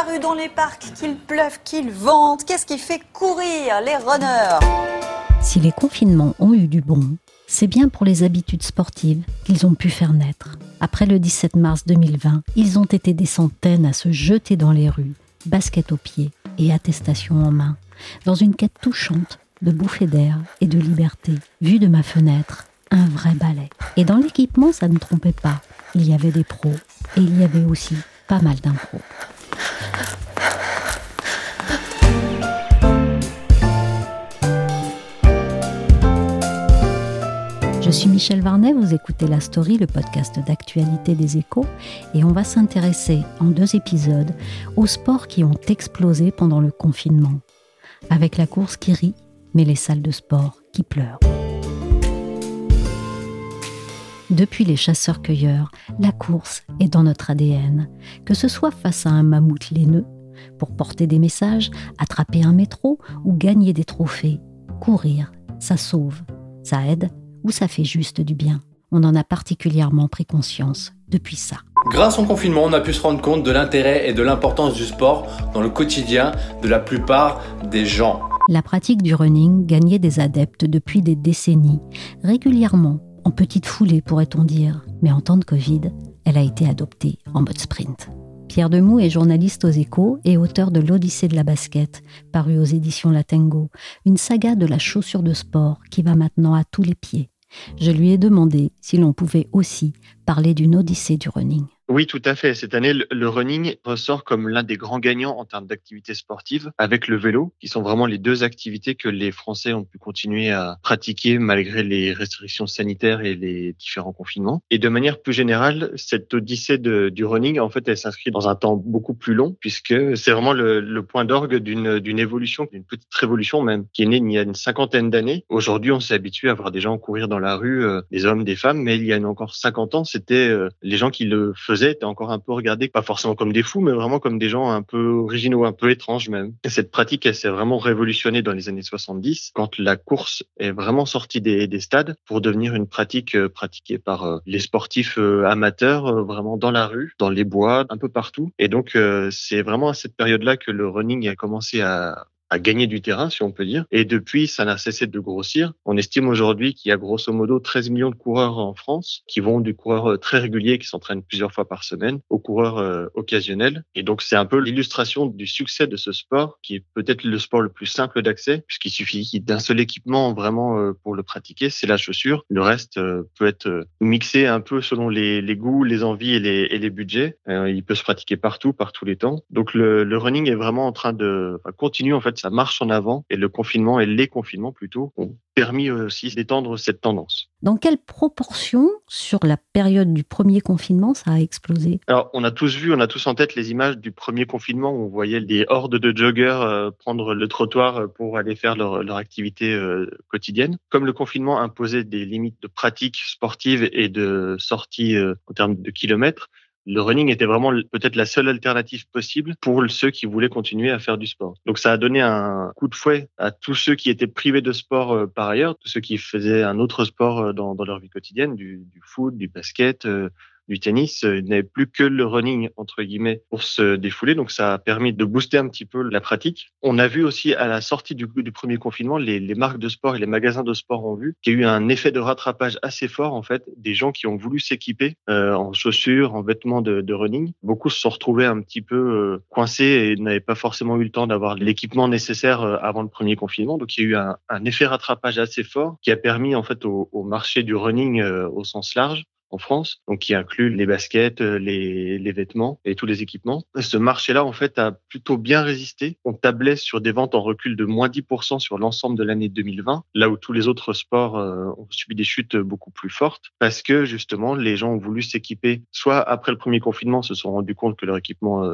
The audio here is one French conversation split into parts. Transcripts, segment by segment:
Rue, dans les parcs, qu'il pleuve, qu'il vente, qu'est-ce qui fait courir les runners? Si les confinements ont eu du bon, c'est bien pour les habitudes sportives qu'ils ont pu faire naître. Après le 17 mars 2020, ils ont été des centaines à se jeter dans les rues, basket aux pieds et attestation en main, dans une quête touchante de bouffée d'air et de liberté. Vu de ma fenêtre, un vrai ballet. Et dans l'équipement, ça ne trompait pas. Il y avait des pros et il y avait aussi pas mal d'impros. Suis Michel Varnet, vous écoutez La Story, le podcast d'actualité des échos, et on va s'intéresser en deux épisodes aux sports qui ont explosé pendant le confinement, avec la course qui rit, mais les salles de sport qui pleurent. Depuis les chasseurs-cueilleurs, la course est dans notre ADN, que ce soit face à un mammouth laineux, pour porter des messages, attraper un métro ou gagner des trophées. Courir, ça sauve, ça aide ou ça fait juste du bien. On en a particulièrement pris conscience depuis ça. Grâce au confinement, on a pu se rendre compte de l'intérêt et de l'importance du sport dans le quotidien de la plupart des gens. La pratique du running gagnait des adeptes depuis des décennies, régulièrement, en petite foulée pourrait-on dire, mais en temps de Covid, elle a été adoptée en mode sprint. Pierre Demou est journaliste aux échos et auteur de L'Odyssée de la basket, paru aux éditions Latengo, une saga de la chaussure de sport qui va maintenant à tous les pieds. Je lui ai demandé si l'on pouvait aussi parler d'une odyssée du running. Oui, tout à fait. Cette année, le running ressort comme l'un des grands gagnants en termes d'activités sportives avec le vélo, qui sont vraiment les deux activités que les Français ont pu continuer à pratiquer malgré les restrictions sanitaires et les différents confinements. Et de manière plus générale, cette odyssée du running, en fait, elle s'inscrit dans un temps beaucoup plus long puisque c'est vraiment le, point d'orgue d'une, d'une évolution, d'une petite révolution même, qui est née il y a une cinquantaine d'années. Aujourd'hui, on s'est habitué à voir des gens courir dans la rue, euh, des hommes, des femmes, mais il y a encore 50 ans, c'était euh, les gens qui le faisaient étaient encore un peu regardés, pas forcément comme des fous, mais vraiment comme des gens un peu originaux, un peu étranges même. Et cette pratique, elle s'est vraiment révolutionnée dans les années 70, quand la course est vraiment sortie des, des stades pour devenir une pratique euh, pratiquée par euh, les sportifs euh, amateurs, vraiment dans la rue, dans les bois, un peu partout. Et donc, c'est vraiment à cette période-là que le running a commencé à à gagner du terrain, si on peut dire. Et depuis, ça n'a cessé de grossir. On estime aujourd'hui qu'il y a grosso modo 13 millions de coureurs en France qui vont du coureur euh, très régulier qui s'entraîne plusieurs fois par semaine au coureur euh, occasionnel. Et donc, c'est un peu l'illustration du succès de ce sport qui est peut-être le sport le plus simple d'accès puisqu'il suffit d'un seul équipement vraiment euh, pour le pratiquer, c'est la chaussure. Le reste peut être mixé un peu selon les, goûts, les envies et les, et les budgets. il peut se pratiquer partout, par tous les temps. Donc, le, running est vraiment en train de enfin, continue en fait ça marche en avant et le confinement et les confinements plutôt ont permis aussi d'étendre cette tendance. Dans quelle proportion sur la période du premier confinement ça a explosé? Alors on a tous vu, on a tous en tête les images du premier confinement où on voyait des hordes de joggers euh, prendre le trottoir pour aller faire leur, leur activité euh, quotidienne. Comme le confinement imposait des limites de pratique sportive et de sortie euh, en termes de kilomètres, le running était vraiment peut-être la seule alternative possible pour ceux qui voulaient continuer à faire du sport. Donc ça a donné un coup de fouet à tous ceux qui étaient privés de sport euh, par ailleurs, tous ceux qui faisaient un autre sport euh, dans, leur vie quotidienne, du, du foot, du basket, euh, du tennis euh, n'avait plus que le running entre guillemets pour se défouler. Donc ça a permis de booster un petit peu la pratique. On a vu aussi à la sortie du, du premier confinement, les, les, marques de sport et les magasins de sport ont vu qu'il y a eu un effet de rattrapage assez fort en fait des gens qui ont voulu s'équiper euh, en chaussures, en vêtements de, de, running. Beaucoup se sont retrouvés un petit peu euh, coincés et n'avaient pas forcément eu le temps d'avoir l'équipement nécessaire euh, avant le premier confinement. Donc il y a eu un, un, effet rattrapage assez fort qui a permis en fait au, au marché du running euh, au sens large en France, donc qui inclut les baskets, les, les vêtements et tous les équipements. Ce marché-là, en fait, a plutôt bien résisté. On tablait sur des ventes en recul de moins 10% sur l'ensemble de l'année 2020, là où tous les autres sports ont subi des chutes beaucoup plus fortes, parce que justement, les gens ont voulu s'équiper, soit après le premier confinement, se sont rendus compte que leur équipement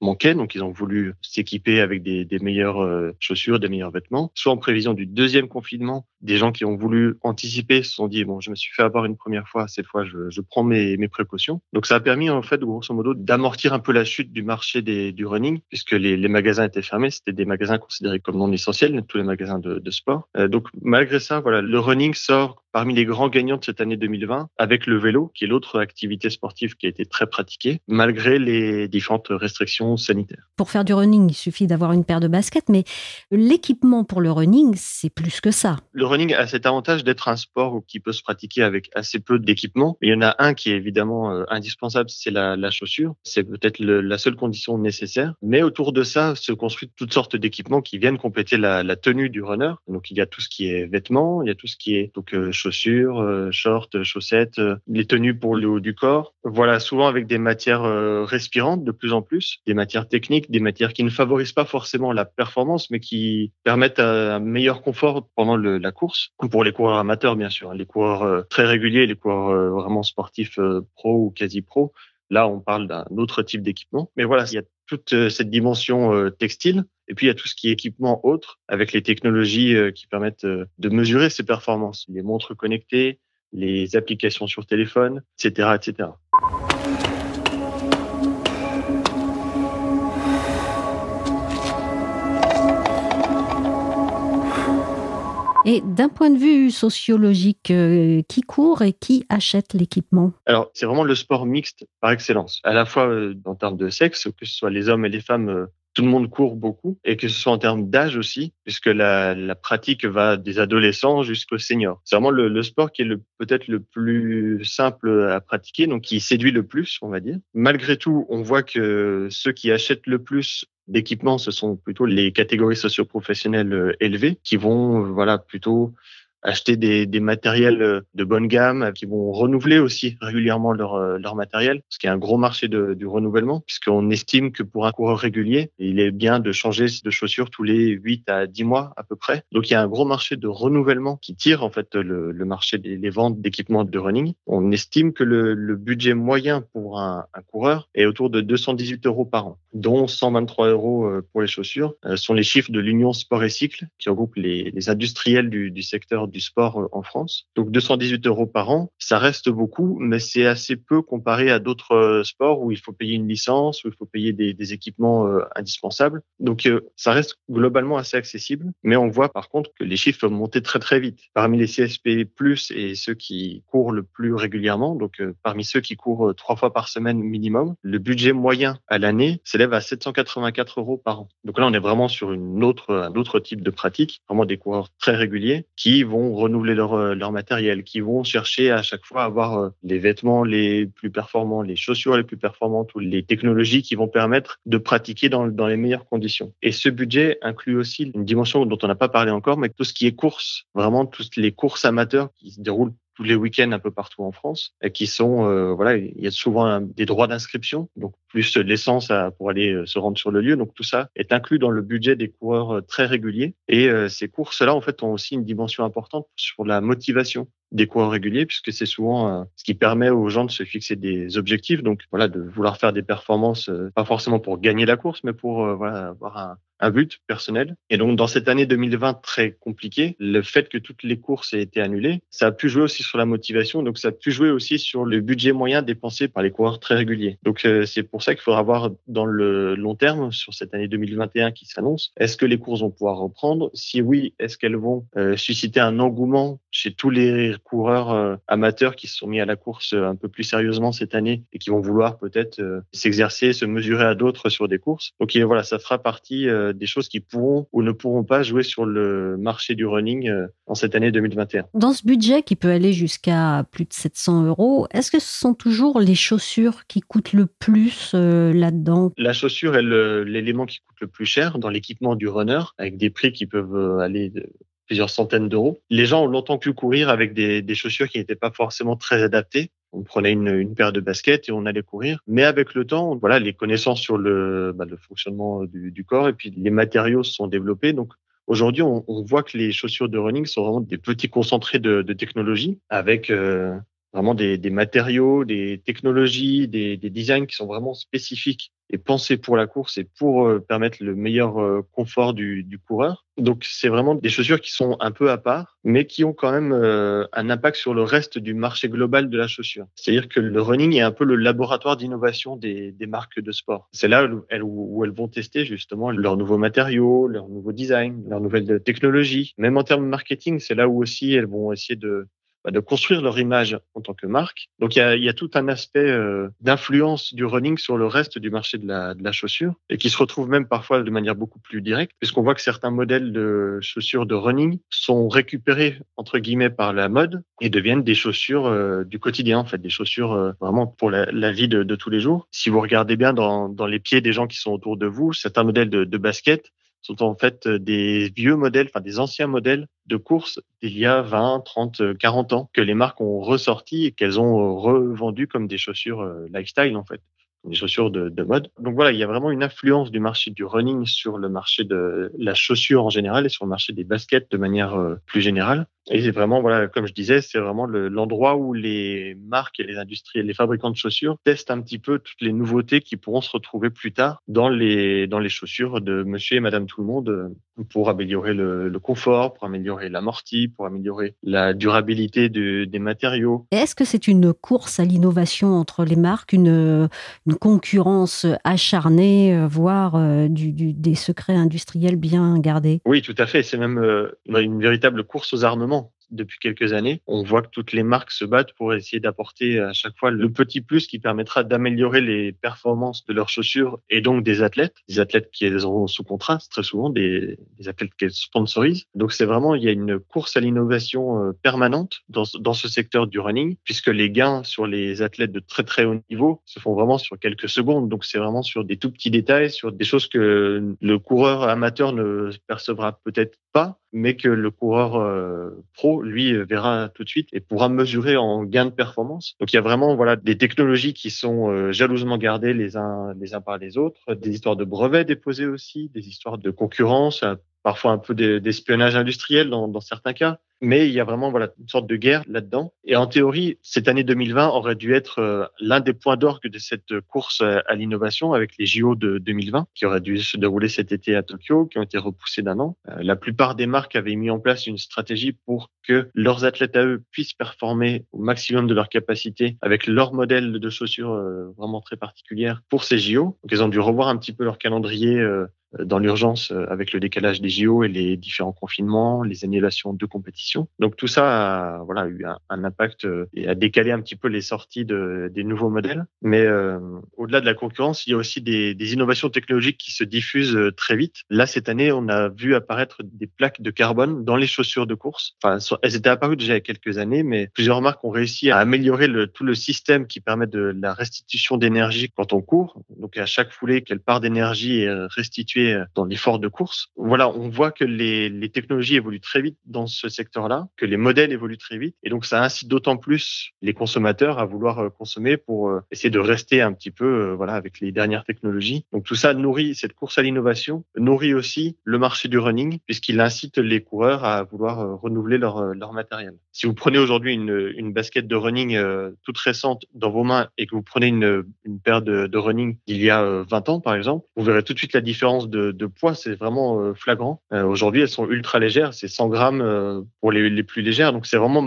manquait, donc ils ont voulu s'équiper avec des, meilleures euh, chaussures, des meilleurs vêtements. Soit en prévision du deuxième confinement, des gens qui ont voulu anticiper se sont dit bon, je me suis fait avoir une première fois, cette fois je, je prends mes, mes, précautions. Donc ça a permis en fait grosso modo d'amortir un peu la chute du marché des, du running, puisque les, les magasins étaient fermés, c'était des magasins considérés comme non essentiels, tous les magasins de, de sport. Euh, donc malgré ça, voilà, le running sort parmi les grands gagnants de cette année 2020 avec le vélo, qui est l'autre activité sportive qui a été très pratiquée, malgré les différentes restrictions sanitaire. Pour faire du running, il suffit d'avoir une paire de baskets, mais l'équipement pour le running, c'est plus que ça. Le running a cet avantage d'être un sport qui peut se pratiquer avec assez peu d'équipement. Il y en a un qui est évidemment euh, indispensable, c'est la, chaussure. C'est peut-être la seule condition nécessaire. Mais autour de ça se construisent toutes sortes d'équipements qui viennent compléter la, la, tenue du runner. Donc il y a tout ce qui est vêtements, il y a tout ce qui est donc euh, chaussures, euh, shorts, chaussettes, les tenues pour le haut du corps. Voilà, souvent avec des matières respirantes de plus en plus, des matières techniques, des matières qui ne favorisent pas forcément la performance, mais qui permettent un meilleur confort pendant le, la course. Pour les coureurs amateurs, bien sûr, les coureurs euh, très réguliers, les coureurs euh, vraiment sportifs euh, pro ou quasi pro. Là, on parle d'un autre type d'équipement. Mais voilà, il y a toute cette dimension textile. Et puis, il y a tout ce qui est équipement autre, avec les technologies qui permettent de mesurer ces performances. Les montres connectées, les applications sur téléphone, etc., etc. Et d'un point de vue sociologique, euh, qui court et qui achète l'équipement? Alors, c'est vraiment le sport mixte par excellence, à la fois euh, en termes de sexe, que ce soit les hommes et les femmes euh, tout le monde court beaucoup et que ce soit en termes d'âge aussi, puisque la, pratique va des adolescents jusqu'aux seniors. C'est vraiment le, le, sport qui est peut-être le plus simple à pratiquer, donc qui séduit le plus, on va dire. Malgré tout, on voit que ceux qui achètent le plus d'équipements, ce sont plutôt les catégories socioprofessionnelles euh, élevées qui vont euh, voilà plutôt acheter des, des, matériels euh, de bonne gamme, qui vont renouveler aussi régulièrement leur, euh, leur matériel, ce qui est un gros marché de, du renouvellement, puisqu'on estime que pour un coureur régulier, il est bien de changer de chaussures tous les 8 à 10 mois à peu près. Donc il y a un gros marché de renouvellement qui tire en fait le, le marché des les ventes d'équipements de running. On estime que le, le budget moyen pour un, un, coureur est autour de 218 euros par an, dont 123 euros euh, pour les chaussures. Ce sont les chiffres de l'Union Sport et Cycle, qui regroupe les, les industriels du, du secteur du sport euh, en France. Donc 218 euros par an, ça reste beaucoup, mais c'est assez peu comparé à d'autres euh, sports où il faut payer une licence, où il faut payer des, équipements euh, indispensables. Donc ça reste globalement assez accessible, mais on voit par contre que les chiffres peuvent monter très très vite. Parmi les CSP+ et ceux qui courent le plus régulièrement, donc parmi ceux qui courent trois fois par semaine minimum, le budget moyen à l'année s'élève à 784 euros par an. Donc là, on est vraiment sur une un autre type de pratique, vraiment des coureurs très réguliers qui vont renouveler leur, euh, leur matériel, qui vont chercher à chaque fois à avoir euh, les vêtements les plus performants, les chaussures les plus performantes ou les technologies qui vont permettre de pratiquer dans, dans les meilleures conditions. Et ce budget inclut aussi une dimension dont on n'a pas parlé encore, mais tout ce qui est course, vraiment toutes les courses amateurs qui se déroulent tous les week-ends un peu partout en France, et qui sont euh, voilà, il y a souvent des droits d'inscription, donc plus l'essence pour aller euh, se rendre sur le lieu. Donc tout ça est inclus dans le budget des coureurs euh, très réguliers. Et ces courses-là, en fait, ont aussi une dimension importante sur la motivation des coureurs réguliers, puisque c'est souvent ce qui permet aux gens de se fixer des objectifs. Donc voilà, de vouloir faire des performances, pas forcément pour gagner la course, mais pour voilà avoir un, un but personnel. Et donc, dans cette année 2020 très compliquée, le fait que toutes les courses aient été annulées, ça a pu jouer aussi sur la motivation. Donc, ça a pu jouer aussi sur le budget moyen dépensé par les coureurs très réguliers. Donc, euh, c'est pour ça qu'il faudra voir dans le long terme, sur cette année 2021 qui s'annonce, est-ce que les courses vont pouvoir reprendre? Si oui, est-ce qu'elles vont euh, susciter un engouement chez tous les coureurs euh, amateurs qui se sont mis à la course un peu plus sérieusement cette année et qui vont vouloir peut-être s'exercer, se mesurer à d'autres sur des courses? Donc, voilà, ça fera partie euh, des choses qui pourront ou ne pourront pas jouer sur le marché du running euh, en cette année 2021. Dans ce budget qui peut aller jusqu'à plus de 700 euros, est-ce que ce sont toujours les chaussures qui coûtent le plus euh, là-dedans? La chaussure est l'élément qui coûte le plus cher dans l'équipement du runner, avec des prix qui peuvent aller de plusieurs centaines d'euros. Les gens ont longtemps pu courir avec des, des chaussures qui n'étaient pas forcément très adaptées. On prenait une, une, paire de baskets et on allait courir. Mais avec le temps, voilà, les connaissances sur le, bah, le fonctionnement du, du, corps et puis les matériaux se sont développés. Donc aujourd'hui, on, on, voit que les chaussures de running sont vraiment des petits concentrés de, de technologie avec euh, vraiment des, des, matériaux, des technologies, des, des, designs qui sont vraiment spécifiques et pensés pour la course et pour euh, permettre le meilleur euh, confort du, du coureur. Donc c'est vraiment des chaussures qui sont un peu à part, mais qui ont quand même euh, un impact sur le reste du marché global de la chaussure. C'est-à-dire que le running est un peu le laboratoire d'innovation des, des, marques de sport. C'est là où elles, où elles, vont tester justement leurs nouveaux matériaux, leurs nouveaux designs, leurs nouvelles technologies. Même en termes de marketing, c'est là où aussi elles vont essayer de de construire leur image en tant que marque. Donc il y a, il y a tout un aspect euh, d'influence du running sur le reste du marché de la, de la chaussure et qui se retrouve même parfois de manière beaucoup plus directe puisqu'on voit que certains modèles de chaussures de running sont récupérés entre guillemets par la mode et deviennent des chaussures euh, du quotidien en fait, des chaussures euh, vraiment pour la, la vie de, de, tous les jours. Si vous regardez bien dans, dans les pieds des gens qui sont autour de vous, certains modèles de, de basket sont en fait euh, des vieux modèles, enfin des anciens modèles de course d'il y a 20, 30, 40 ans que les marques ont ressorti et qu'elles ont euh, revendu comme des chaussures euh, lifestyle en fait des chaussures de, mode. Donc voilà, il y a vraiment une influence du marché du running sur le marché de la chaussure en général et sur le marché des baskets de manière plus générale. Et c'est vraiment, voilà, comme je disais, c'est vraiment l'endroit où les marques et les industries et les fabricants de chaussures testent un petit peu toutes les nouveautés qui pourront se retrouver plus tard dans les, dans les chaussures de monsieur et madame tout le monde euh, pour améliorer le, le confort, pour améliorer l'amorti, pour améliorer la durabilité de, des matériaux. Est-ce que c'est une course à l'innovation entre les marques, une, une concurrence acharnée, euh, voire euh, du, du, des secrets industriels bien gardés? Oui, tout à fait. C'est même une véritable course aux armements depuis quelques années. On voit que toutes les marques se battent pour essayer d'apporter à chaque fois le petit plus qui permettra d'améliorer les performances de leurs chaussures et donc des athlètes, des athlètes qui ont sous contrat, très souvent des, des athlètes qu'elles sponsorisent. Donc c'est vraiment, il y a une course à l'innovation euh, permanente dans, dans ce secteur du running, puisque les gains sur les athlètes de très très haut niveau se font vraiment sur quelques secondes. Donc c'est vraiment sur des tout petits détails, sur des choses que le coureur amateur ne percevra peut-être pas, mais que le coureur euh, pro, lui, verra tout de suite et pourra mesurer en gain de performance. Donc il y a vraiment voilà des technologies qui sont euh, jalousement gardées les uns les uns par les autres, des histoires de brevets déposés aussi, des histoires de concurrence, parfois un peu d'espionnage industriel dans, dans certains cas. Mais il y a vraiment voilà une sorte de guerre là-dedans. Et en théorie, cette année 2020 aurait dû être euh, l'un des points d'orgue de cette course à l'innovation avec les JO de 2020 qui auraient dû se dérouler cet été à Tokyo, qui ont été repoussés d'un an. Euh, la plupart des marques avaient mis en place une stratégie pour que leurs athlètes à eux puissent performer au maximum de leur capacité avec leur modèle de chaussures euh, vraiment très particulière pour ces JO. Donc, ils ont dû revoir un petit peu leur calendrier dans l'urgence avec le décalage des JO et les différents confinements, les annulations de compétition. Donc tout ça a voilà eu un, un impact et a décalé un petit peu les sorties de, des nouveaux modèles. Mais euh, au-delà de la concurrence, il y a aussi des, des, innovations technologiques qui se diffusent très vite. Là cette année, on a vu apparaître des plaques de carbone dans les chaussures de course. Enfin, elles étaient apparues déjà il y a quelques années, mais plusieurs marques ont réussi à améliorer le, tout le système qui permet de la restitution d'énergie quand on court. Donc à chaque foulée, quelle part d'énergie est restituée dans l'effort de course. Voilà, on voit que les, les technologies évoluent très vite dans ce secteur-là, que les modèles évoluent très vite, et donc ça incite d'autant plus les consommateurs à vouloir euh, consommer pour euh, essayer de rester un petit peu, euh, voilà, avec les dernières technologies. Donc tout ça nourrit cette course à l'innovation, nourrit aussi le marché du running, puisqu'il incite les coureurs à vouloir renouveler leur, leur matériel. Si vous prenez aujourd'hui une, une basket de running toute récente dans vos mains et que vous prenez une, une paire de, running d'il y a 20 ans, par exemple, vous verrez tout de suite la différence de, de poids, c'est vraiment euh, flagrant. Euh, aujourd'hui, elles sont ultra légères, c'est 100 grammes euh, pour les, les, plus légères, donc c'est vraiment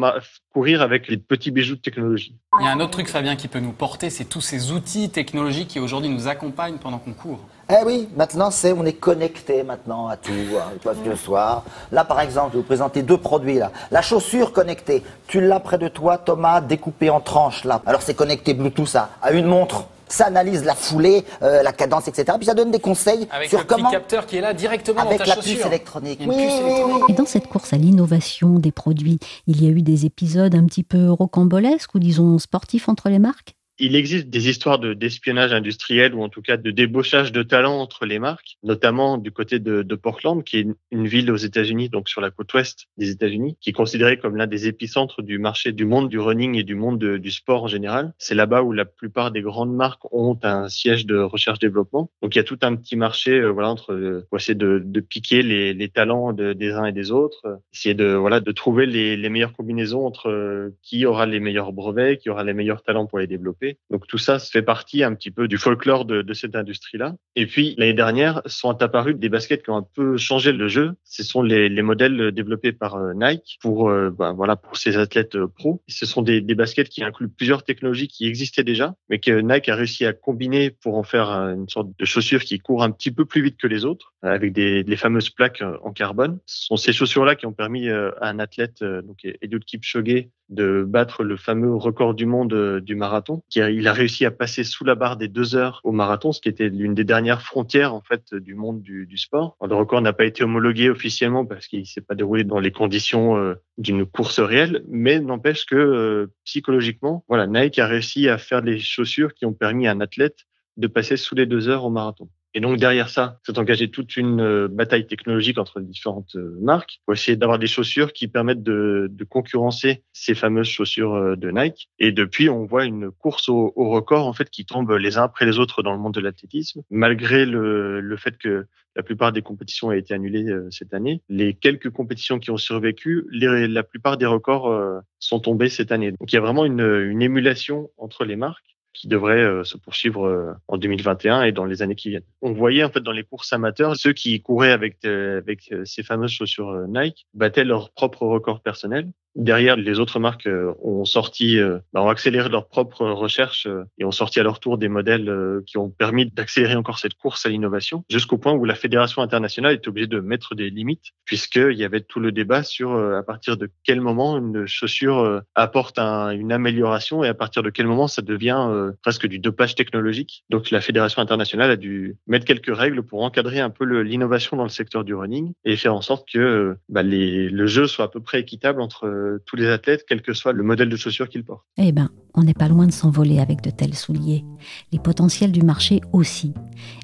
courir avec les petits bijoux de technologie. Il y a un autre truc, Fabien, qui peut nous porter, c'est tous ces outils technologiques qui aujourd'hui nous accompagnent pendant qu'on court. Eh oui, maintenant c'est on est connecté maintenant à tout, hein, le soir. Là par exemple, je vais vous présenter deux produits là. La chaussure connectée, tu l'as près de toi, Thomas, découpée en tranches là. Alors c'est connecté Bluetooth à, à une montre ça analyse la foulée, euh, la cadence, etc. Puis ça donne des conseils avec sur le comment. Petit capteur qui est là directement avec dans ta la chaussure. puce électronique. Oui, puce oui, électronique. oui. Et dans cette course à l'innovation des produits, il y a eu des épisodes un petit peu rocambolesques ou disons sportifs entre les marques? Il existe des histoires de d'espionnage industriel ou en tout cas de débauchage de talents entre les marques, notamment du côté de, Portland, qui est une, ville aux États-Unis, donc sur la côte ouest des États-Unis, qui est considérée comme l'un des épicentres du marché du monde du running et du monde du sport en général. C'est là-bas où la plupart des grandes marques ont un siège de recherche-développement. Donc il y a tout un petit marché, euh, voilà, entre euh, essayer de, piquer les, talents de, des uns et des autres, essayer de voilà de trouver les, les meilleures combinaisons entre euh, qui aura les meilleurs brevets, qui aura les meilleurs talents pour les développer. Donc tout ça fait partie un petit peu du folklore de, de cette industrie-là. Et puis l'année dernière sont apparus des baskets qui ont un peu changé le jeu. Ce sont les, les modèles développés par euh, Nike pour ben, voilà pour ces athlètes pro. Ce sont des, des baskets qui incluent plusieurs technologies qui existaient déjà, mais que Nike a réussi à combiner pour en faire une sorte de chaussure qui court un petit peu plus vite que les autres, avec des les fameuses plaques en carbone. Ce sont ces chaussures-là qui ont permis à un athlète, donc Eliud Kipchoge, de battre le fameux record du monde euh, du marathon. Il a réussi à passer sous la barre des deux heures au marathon, ce qui était l'une des dernières frontières en fait du monde du, sport. Le record n'a pas été homologué officiellement parce qu'il s'est pas déroulé dans les conditions euh, d'une course réelle, mais n'empêche que euh, psychologiquement, voilà, Nike a réussi à faire des chaussures qui ont permis à un athlète de passer sous les deux heures au marathon. Et donc derrière ça, s'est engagé toute une euh, bataille technologique entre différentes euh, marques pour essayer d'avoir des chaussures qui permettent de, concurrencer ces fameuses chaussures euh, de Nike. Et depuis, on voit une course au, au, record en fait qui tombe les uns après les autres dans le monde de l'athlétisme, malgré le, fait que la plupart des compétitions ont été annulées cette année. Les quelques compétitions qui ont survécu, la plupart des records sont tombés cette année. Donc il y a vraiment une émulation entre les marques qui devrait euh, se poursuivre euh, en 2021 et dans les années qui viennent. On voyait en fait dans les courses amateurs, ceux qui couraient avec, euh, avec ces fameuses chaussures Nike battaient leur propre record personnel Derrière, les autres marques euh, ont sorti, euh, bah, ont accéléré leurs propres recherches euh, et ont sorti à leur tour des modèles qui ont permis d'accélérer encore cette course à l'innovation, jusqu'au point où la fédération internationale est obligée de mettre des limites, puisqu'il y avait tout le débat sur à partir de quel moment une chaussure apporte une amélioration et à partir de quel moment ça devient presque du dopage technologique. Donc la fédération internationale a dû mettre quelques règles pour encadrer un peu l'innovation dans le secteur du running et faire en sorte que bah, les, le jeu soit à peu près équitable entre euh, tous les athlètes, quel que soit le modèle de chaussures qu'ils portent. Eh bien, on n'est pas loin de s'envoler avec de tels souliers. Les potentiels du marché aussi.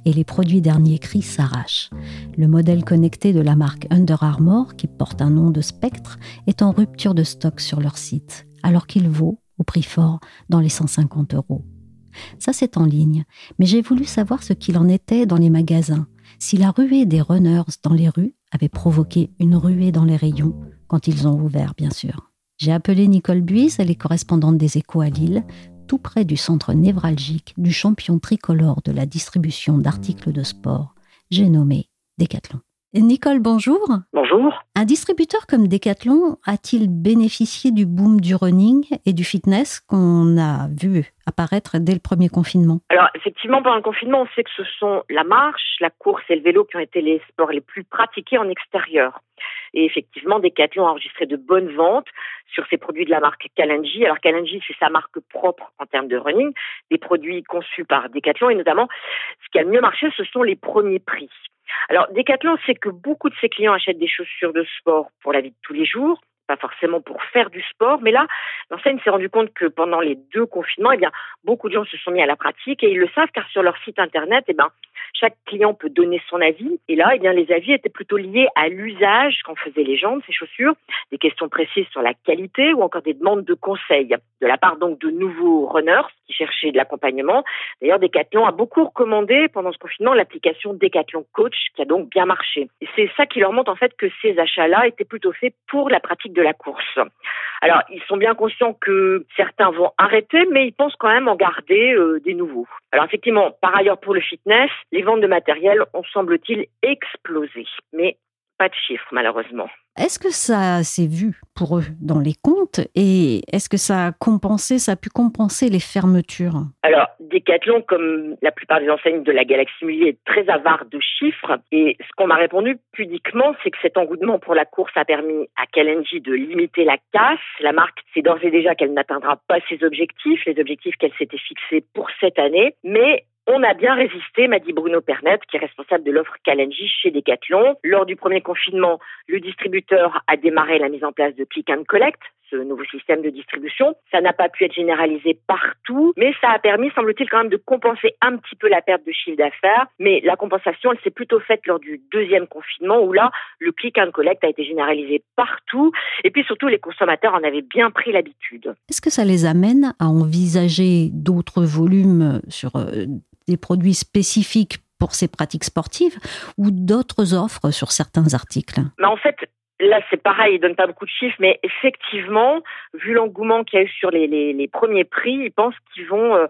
Et les produits derniers cris s'arrachent. Le modèle connecté de la marque Under Armour, qui porte un nom de spectre, est en rupture de stock sur leur site, alors qu'il vaut, au prix fort, dans les 150 euros. Ça, c'est en ligne, mais j'ai voulu savoir ce qu'il en était dans les magasins, si la ruée des runners dans les rues avait provoqué une ruée dans les rayons, quand ils ont ouvert, bien sûr. J'ai appelé Nicole Buise, elle est correspondante des Échos à Lille, tout près du centre névralgique du champion tricolore de la distribution d'articles de sport. J'ai nommé Decathlon. Nicole, bonjour. Bonjour. Un distributeur comme Decathlon a-t-il bénéficié du boom du running et du fitness qu'on a vu apparaître dès le premier confinement? Alors effectivement, pendant le confinement, on sait que ce sont la marche, la course et le vélo qui ont été les sports les plus pratiqués en extérieur. Et effectivement, Decathlon a enregistré de bonnes ventes sur ses produits de la marque Kalenji. Alors Kalenji, c'est sa marque propre en termes de running, des produits conçus par Decathlon et notamment, ce qui a le mieux marché, ce sont les premiers prix. Alors, Decathlon sait que beaucoup de ses clients achètent des chaussures de sport pour la vie de tous les jours, pas forcément pour faire du sport, mais là, l'enseigne s'est rendu compte que pendant les deux confinements, eh bien, beaucoup de gens se sont mis à la pratique et ils le savent car sur leur site internet, eh bien, chaque client peut donner son avis. Et là, eh bien, les avis étaient plutôt liés à l'usage qu'en faisaient les gens de ces chaussures, des questions précises sur la qualité ou encore des demandes de conseils de la part donc de nouveaux runners qui cherchaient de l'accompagnement. D'ailleurs, Decathlon a beaucoup recommandé pendant ce confinement l'application Decathlon Coach qui a donc bien marché. Et c'est ça qui leur montre en fait que ces achats-là étaient plutôt faits pour la pratique la course. Alors, ils sont bien conscients que certains vont arrêter, mais ils pensent quand même en garder euh, des nouveaux. Alors, effectivement, par ailleurs, pour le fitness, les ventes de matériel ont, semble-t-il, explosé. Mais pas de chiffres, malheureusement. Est-ce que ça s'est vu pour eux dans les comptes et est-ce que ça a compensé, ça a pu compenser les fermetures? Alors, Decathlon, comme la plupart des enseignes de la galaxie Mullier, est très avare de chiffres et ce qu'on m'a répondu pudiquement, c'est que cet engouement pour la course a permis à Kalenji de limiter la casse. La marque sait d'ores et déjà qu'elle n'atteindra pas ses objectifs, les objectifs qu'elle s'était fixés pour cette année, mais on a bien résisté, m'a dit Bruno Pernet, qui est responsable de l'offre Kalenji chez Decathlon. Lors du premier confinement, le distributeur a démarré la mise en place de Click and Collect ce nouveau système de distribution. Ça n'a pas pu être généralisé partout, mais ça a permis, semble-t-il, quand même de compenser un petit peu la perte de chiffre d'affaires. Mais la compensation, elle s'est plutôt faite lors du deuxième confinement, où là, le click and collect a été généralisé partout. Et puis surtout, les consommateurs en avaient bien pris l'habitude. Est-ce que ça les amène à envisager d'autres volumes sur euh, des produits spécifiques pour ces pratiques sportives ou d'autres offres sur certains articles? Mais En fait, Là, c'est pareil, ils donnent pas beaucoup de chiffres, mais effectivement, vu l'engouement qu'il y a eu sur les premiers prix, ils pensent qu'ils vont euh,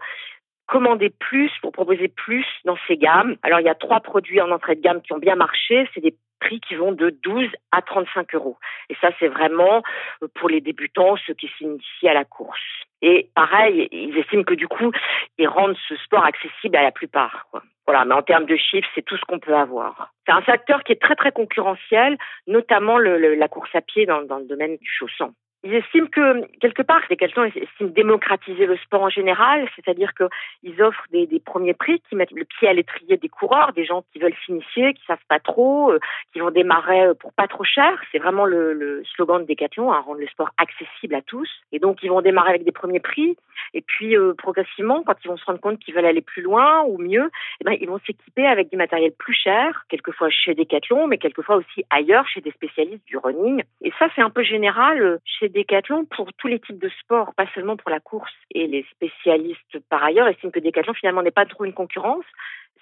commander plus pour proposer plus dans ces gammes. Alors, il y a trois produits en entrée de gamme qui ont bien marché. C'est des prix qui vont de 12 à 35 euros. Et ça, c'est vraiment euh, pour les débutants, ceux qui s'initient à la course. Et pareil, ils estiment que du coup, ils rendent ce sport accessible à la plupart. Quoi. Voilà, mais en termes de chiffres, c'est tout ce qu'on peut avoir. C'est un secteur qui est très très concurrentiel, notamment le, le, la course à pied dans, dans le domaine du chausson. Ils estiment que, quelque part, c'est quelqu'un estiment démocratiser le sport en général, c'est-à-dire qu'ils offrent des, premiers prix qui mettent le pied à l'étrier des coureurs, des gens qui veulent s'initier, qui savent pas trop, euh, qui vont démarrer pour pas trop cher. C'est vraiment le, slogan de Decathlon, hein, rendre le sport accessible à tous. Et donc, ils vont démarrer avec des premiers prix. Et puis, euh, progressivement, quand ils vont se rendre compte qu'ils veulent aller plus loin ou mieux, eh ben, ils vont s'équiper avec du matériel plus cher, quelquefois chez Decathlon, mais quelquefois aussi ailleurs, chez des spécialistes du running. Et ça, c'est un peu général euh, chez Decathlon pour tous les types de sports, pas seulement pour la course. Et les spécialistes, par ailleurs, estiment que Decathlon, finalement, n'est pas trop une concurrence.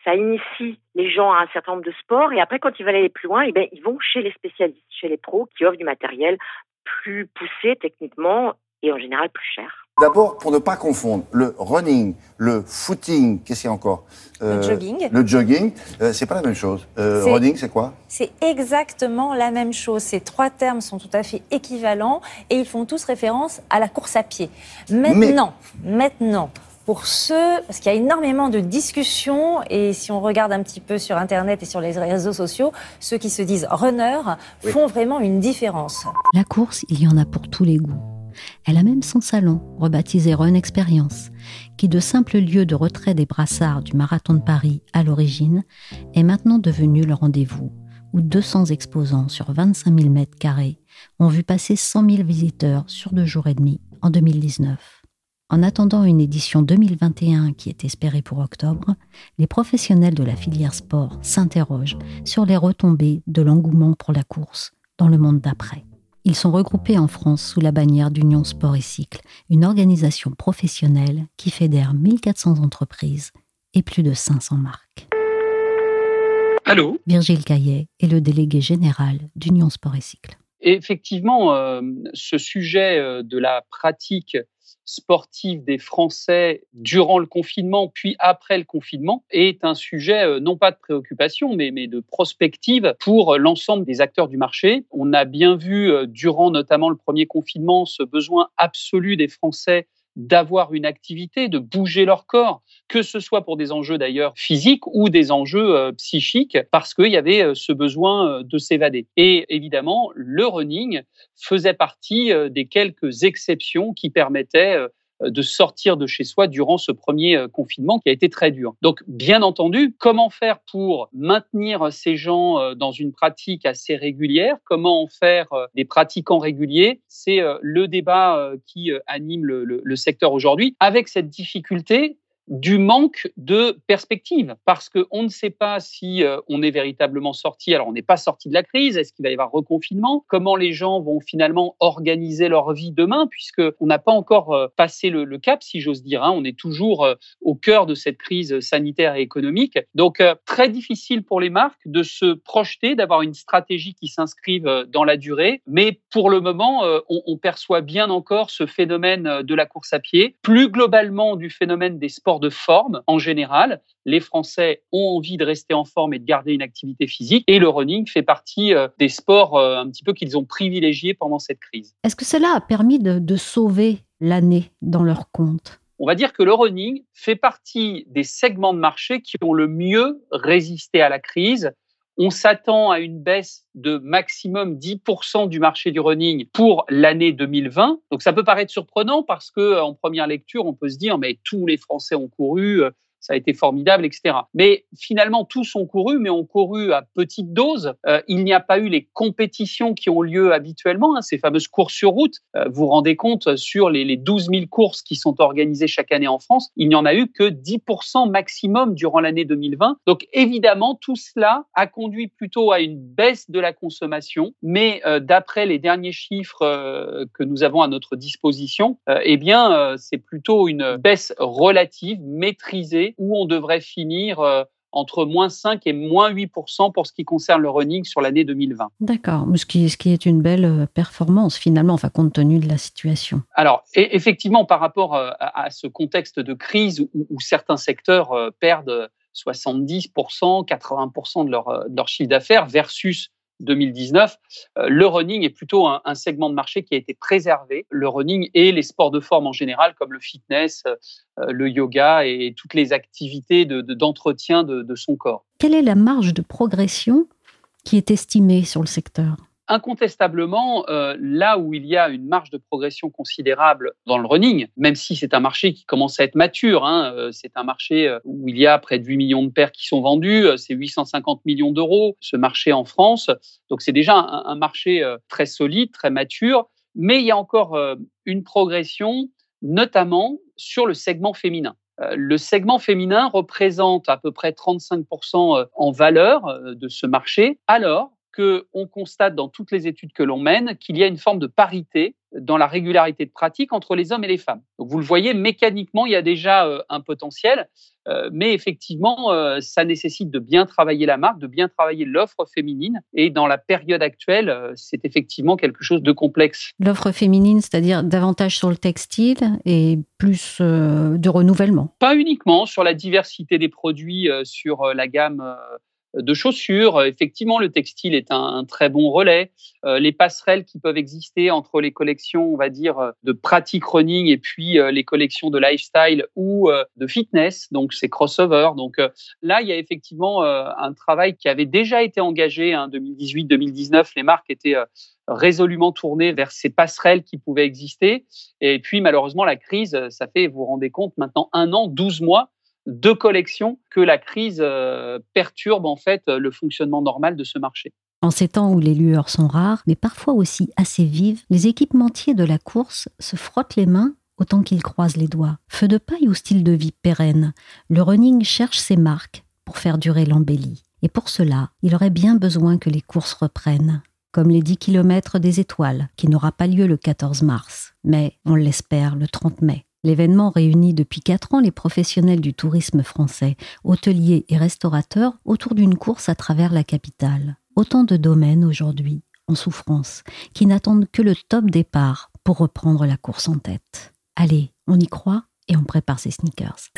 Ça initie les gens à un certain nombre de sports. Et après, quand ils veulent aller plus loin, eh ben, ils vont chez les spécialistes, chez les pros qui offrent du matériel plus poussé techniquement et en général plus cher. D'abord, pour ne pas confondre, le running, le footing, qu'est-ce qu'il y a encore? Euh, Le jogging. Le jogging, euh, c'est pas la même chose. Euh, running, c'est quoi? C'est exactement la même chose. Ces trois termes sont tout à fait équivalents et ils font tous référence à la course à pied. Maintenant, Mais... maintenant, pour ceux, parce qu'il y a énormément de discussions, et si on regarde un petit peu sur Internet et sur les réseaux sociaux, ceux qui se disent runners oui. font vraiment une différence. La course, il y en a pour tous les goûts. Elle a même son salon, rebaptisé Run Experience, qui de simple lieu de retrait des brassards du marathon de Paris à l'origine, est maintenant devenu le rendez-vous, où 200 exposants sur 25 000 mètres carrés ont vu passer 100 000 visiteurs sur deux jours et demi en 2019. En attendant une édition 2021 qui est espérée pour octobre, les professionnels de la filière sport s'interrogent sur les retombées de l'engouement pour la course dans le monde d'après. Ils sont regroupés en France sous la bannière d'Union Sport et Cycle, une organisation professionnelle qui fédère 1400 entreprises et plus de 500 marques. Allô? Virgile Caillet est le délégué général d'Union Sport et Cycle. Effectivement, euh, ce sujet euh, de la pratique sportive des Français durant le confinement, puis après le confinement, est un sujet euh, non pas de préoccupation, mais, mais de prospective pour l'ensemble des acteurs du marché. On a bien vu, euh, durant notamment le premier confinement, ce besoin absolu des Français d'avoir une activité, de bouger leur corps, que ce soit pour des enjeux d'ailleurs physiques ou des enjeux euh, psychiques, parce qu'il y avait euh, ce besoin euh, de s'évader. Et évidemment, le running faisait partie des quelques exceptions qui permettaient de sortir de chez soi durant ce premier euh, confinement qui a été très dur. Donc, bien entendu, comment faire pour maintenir ces gens euh, dans une pratique assez régulière? Comment en faire euh, des pratiquants réguliers? C'est le débat qui anime le, le secteur aujourd'hui, avec cette difficulté du manque de perspective, parce qu'on ne sait pas si euh, on est véritablement sorti. Alors, on n'est pas sorti de la crise. Est-ce qu'il va y avoir reconfinement? Comment les gens vont finalement organiser leur vie demain, puisque on n'a pas encore euh, passé le, cap, si j'ose dire. Hein. On est toujours euh, au cœur de cette crise sanitaire et économique. Donc, très difficile pour les marques de se projeter, d'avoir une stratégie qui s'inscrive dans la durée. Mais pour le moment, on perçoit bien encore ce phénomène de la course à pied, plus globalement du phénomène des sports de forme en général. Les Français ont envie de rester en forme et de garder une activité physique et le running fait partie euh, des sports euh, un petit peu qu'ils ont privilégiés pendant cette crise. Est-ce que cela a permis de, de sauver l'année dans leur compte? On va dire que le running fait partie des segments de marché qui ont le mieux résisté à la crise on s'attend à une baisse de maximum 10% du marché du running pour l'année 2020. Donc ça peut paraître surprenant parce que en première lecture, on peut se dire mais tous les Français ont couru, ça a été formidable, etc. Mais finalement, tous ont couru, mais ont couru à petite dose. Euh, il n'y a pas eu les compétitions qui ont lieu habituellement, hein, ces fameuses courses sur route. Euh, vous vous rendez compte, sur les, les 12 000 courses qui sont organisées chaque année en France, il n'y en a eu que 10% maximum durant l'année 2020. Donc évidemment, tout cela a conduit plutôt à une baisse de la consommation, mais euh, d'après les derniers chiffres que nous avons à notre disposition, eh bien, c'est plutôt une baisse relative, maîtrisée, où on devrait finir euh, entre moins 5 et moins 8 pour ce qui concerne le running sur l'année 2020. D'accord, ce qui, ce qui est une belle euh, performance finalement, enfin compte tenu de la situation. Alors, et effectivement, par rapport euh, à, ce contexte de crise où, certains secteurs perdent 70% 80 de leur, de leur chiffre d'affaires versus 2019, euh, le running est plutôt un, segment de marché qui a été préservé. Le running et les sports de forme en général, comme le fitness, euh, le yoga et toutes les activités d'entretien de, de son corps. Quelle est la marge de progression qui est estimée sur le secteur? Incontestablement, euh, là où il y a une marge de progression considérable dans le running, même si c'est un marché qui commence à être mature, hein, euh, c'est un marché euh, où il y a près de 8 millions de paires qui sont vendues, c'est 850 millions d'euros, ce marché en France. Donc c'est déjà un, marché très solide, très mature, mais il y a encore une progression, notamment sur le segment féminin. Le segment féminin représente à peu près 35% en valeur de ce marché, alors qu'on constate dans toutes les études que l'on mène qu'il y a une forme de parité dans la régularité de pratique entre les hommes et les femmes. Donc vous le voyez, mécaniquement, il y a déjà euh, un potentiel, euh, mais effectivement, euh, ça nécessite de bien travailler la marque, de bien travailler l'offre féminine. Et dans la période actuelle, c'est effectivement quelque chose de complexe. L'offre féminine, c'est-à-dire davantage sur le textile et plus de renouvellement Pas uniquement sur la diversité des produits, sur la gamme de chaussures. Effectivement, le textile est un, très bon relais. Euh, les passerelles qui peuvent exister entre les collections, on va dire, de pratique running et puis euh, les collections de lifestyle ou euh, de fitness, donc c'est crossover. Donc là, il y a effectivement un travail qui avait déjà été engagé en 2018-2019. Les marques étaient résolument tournées vers ces passerelles qui pouvaient exister. Et puis, malheureusement, la crise, ça fait, vous vous rendez compte, maintenant un an, 12 mois de collections que la crise euh, perturbe en fait le fonctionnement normal de ce marché. En ces temps où les lueurs sont rares, mais parfois aussi assez vives, les équipementiers de la course se frottent les mains autant qu'ils croisent les doigts. Feu de paille ou style de vie pérenne, le running cherche ses marques pour faire durer l'embellie. Et pour cela, il aurait bien besoin que les courses reprennent, comme les 10 km des étoiles, qui n'aura pas lieu le 14 mars, mais on l'espère le 30 mai. L'événement réunit depuis quatre ans les professionnels du tourisme français, hôteliers et restaurateurs autour d'une course à travers la capitale. Autant de domaines aujourd'hui en souffrance, qui n'attendent que le top départ pour reprendre la course en tête. Allez, on y croit et on prépare ses sneakers.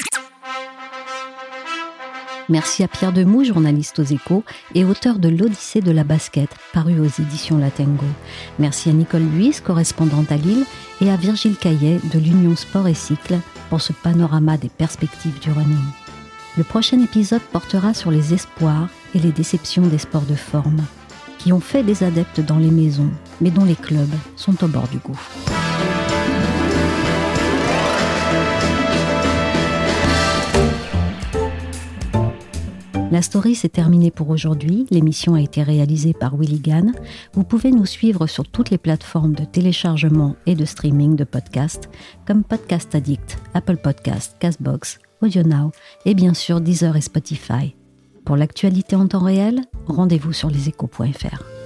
Merci à Pierre Demou, journaliste aux échos et auteur de L'Odyssée de la basket, paru aux éditions Latengo. Merci à Nicole Luis, correspondante à Lille, et à Virgile Caillet de l'Union Sport et Cycle pour ce panorama des perspectives du running. Le prochain épisode portera sur les espoirs et les déceptions des sports de forme, qui ont fait des adeptes dans les maisons, mais dont les clubs sont au bord du gouffre. La story s'est terminée pour aujourd'hui. L'émission a été réalisée par Willy. Vous pouvez nous suivre sur toutes les plateformes de téléchargement et de streaming de podcasts comme Podcast Addict, Apple Podcast, Castbox, AudioNow et bien sûr Deezer et Spotify. Pour l'actualité en temps réel, rendez-vous sur leséchos.fr.